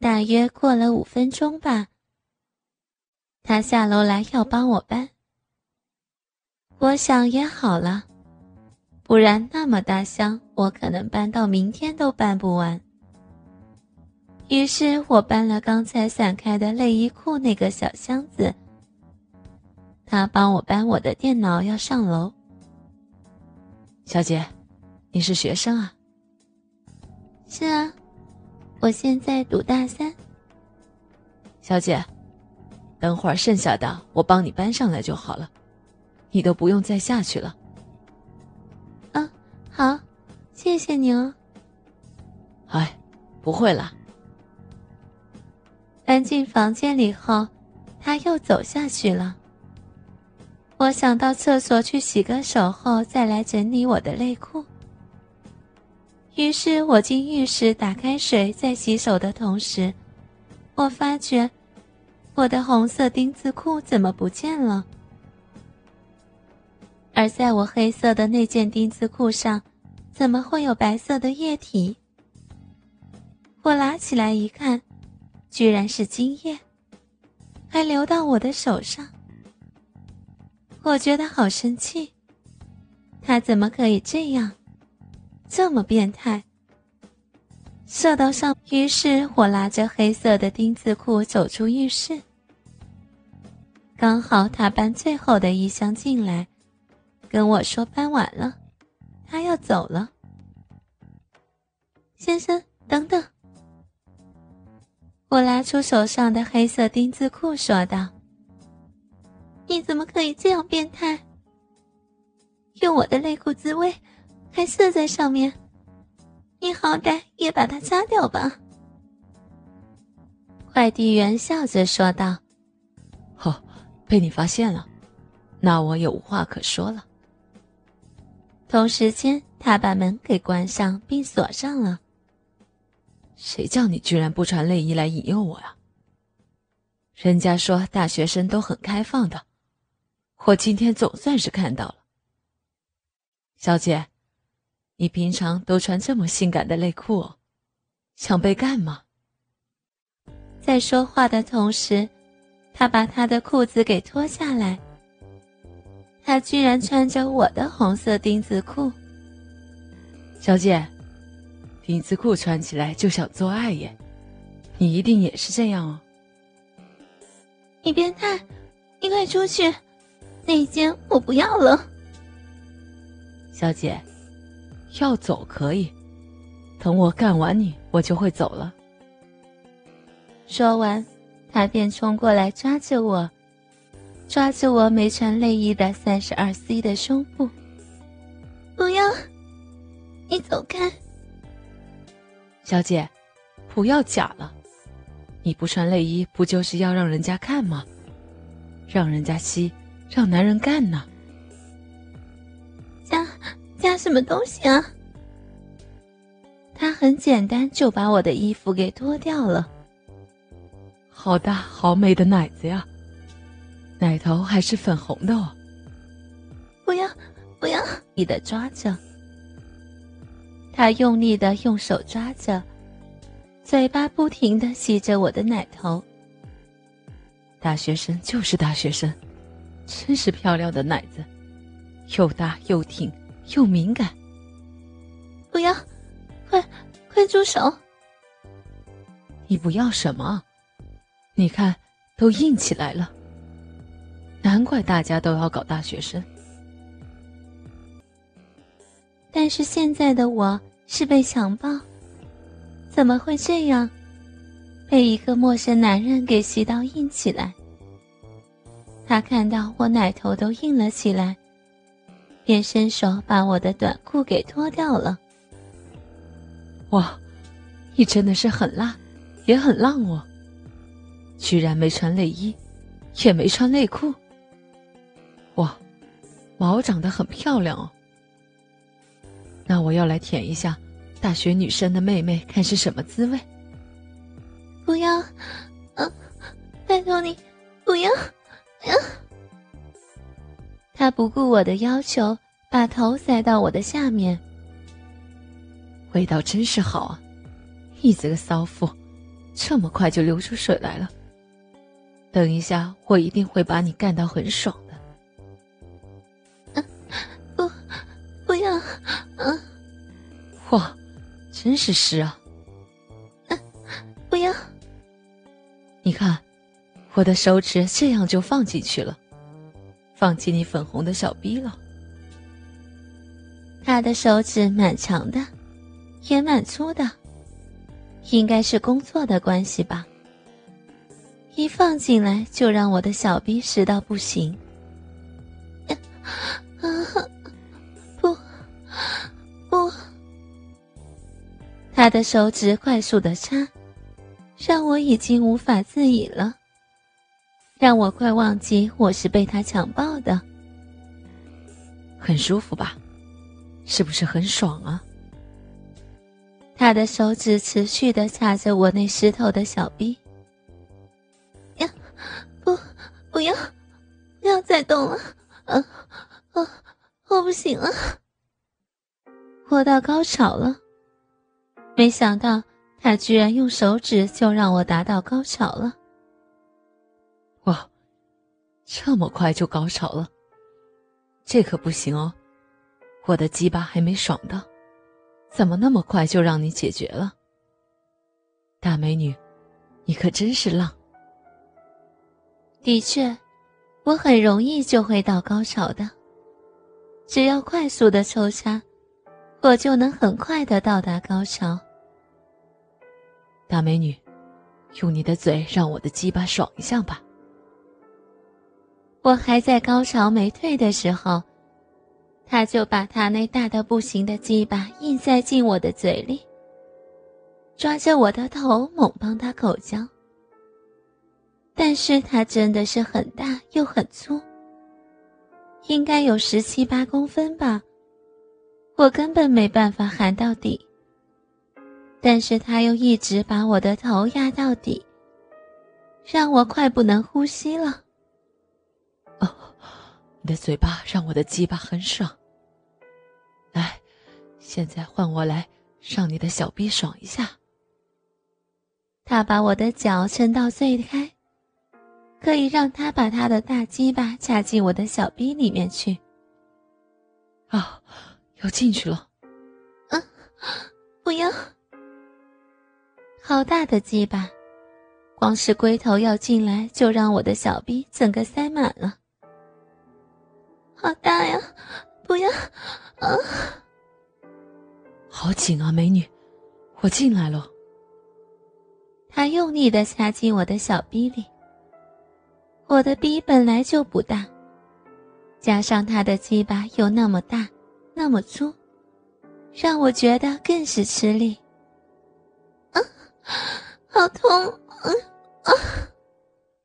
大约过了五分钟吧，他下楼来要帮我搬。我想也好了，不然那么大箱，我可能搬到明天都搬不完。于是我搬了刚才散开的内衣裤那个小箱子。他帮我搬我的电脑要上楼。小姐，你是学生啊？是啊，我现在读大三。小姐，等会儿剩下的我帮你搬上来就好了，你都不用再下去了。嗯，好，谢谢你哦。哎，不会了。搬进房间里后，他又走下去了。我想到厕所去洗个手后再来整理我的内裤。于是我进浴室打开水，在洗手的同时，我发觉我的红色丁字裤怎么不见了？而在我黑色的那件丁字裤上，怎么会有白色的液体？我拿起来一看。居然是精液，还流到我的手上。我觉得好生气，他怎么可以这样，这么变态？射到上，于是我拉着黑色的丁字裤走出浴室。刚好他搬最后的一箱进来，跟我说搬完了，他要走了。先生，等等。我拿出手上的黑色丁字裤，说道：“你怎么可以这样变态？用我的内裤自慰，还射在上面？你好歹也把它擦掉吧。”快递员笑着说道：“哦，被你发现了，那我也无话可说了。”同时间，他把门给关上并锁上了。谁叫你居然不穿内衣来引诱我呀？人家说大学生都很开放的，我今天总算是看到了。小姐，你平常都穿这么性感的内裤，想被干吗？在说话的同时，他把他的裤子给脱下来，他居然穿着我的红色丁字裤。小姐。丁字裤穿起来就想做爱耶，你一定也是这样哦。你变态，你快出去，那间我不要了。小姐，要走可以，等我干完你，我就会走了。说完，他便冲过来抓着我，抓着我没穿内衣的三十二 C 的胸部。不要，你走开。小姐，不要假了，你不穿内衣不就是要让人家看吗？让人家吸，让男人干呢？加加什么东西啊？他很简单就把我的衣服给脱掉了。好大好美的奶子呀，奶头还是粉红的哦。不要不要，你的抓着。他用力的用手抓着，嘴巴不停的吸着我的奶头。大学生就是大学生，真是漂亮的奶子，又大又挺又敏感。不要，快快住手！你不要什么？你看，都硬起来了。难怪大家都要搞大学生。但是现在的我。是被强暴？怎么会这样？被一个陌生男人给吸到硬起来。他看到我奶头都硬了起来，便伸手把我的短裤给脱掉了。哇，你真的是很辣，也很浪哦！居然没穿内衣，也没穿内裤。哇，毛长得很漂亮哦。那我要来舔一下大学女生的妹妹，看是什么滋味。我的要求，把头塞到我的下面。味道真是好啊！你这个骚妇，这么快就流出水来了。等一下，我一定会把你干到很爽的。不，不要，嗯。哇，真是湿啊！不要。你看，我的手指这样就放进去了，放弃你粉红的小逼了。他的手指蛮长的，也蛮粗的，应该是工作的关系吧。一放进来就让我的小逼湿到不行。啊，不，不！他的手指快速的插，让我已经无法自已了，让我快忘记我是被他强暴的。很舒服吧？是不是很爽啊？他的手指持续的掐着我那湿透的小臂。呀，不，不要，不要再动了！啊，啊，我不行了，我到高潮了。没想到他居然用手指就让我达到高潮了。哇，这么快就高潮了？这可不行哦。我的鸡巴还没爽到，怎么那么快就让你解决了？大美女，你可真是浪。的确，我很容易就会到高潮的，只要快速的抽插，我就能很快的到达高潮。大美女，用你的嘴让我的鸡巴爽一下吧。我还在高潮没退的时候。他就把他那大的不行的鸡巴硬塞进我的嘴里，抓着我的头猛帮他口交。但是他真的是很大又很粗，应该有十七八公分吧，我根本没办法含到底。但是他又一直把我的头压到底，让我快不能呼吸了。哦，你的嘴巴让我的鸡巴很爽。来，现在换我来让你的小逼爽一下。他把我的脚撑到最开，可以让他把他的大鸡巴插进我的小逼里面去。啊，要进去了！嗯，不要！好大的鸡巴，光是龟头要进来就让我的小逼整个塞满了。好大呀！不要！啊，好紧啊，美女，我进来了。他用力的插进我的小逼里。我的逼本来就不大，加上他的鸡巴又那么大，那么粗，让我觉得更是吃力。啊，好痛！啊啊！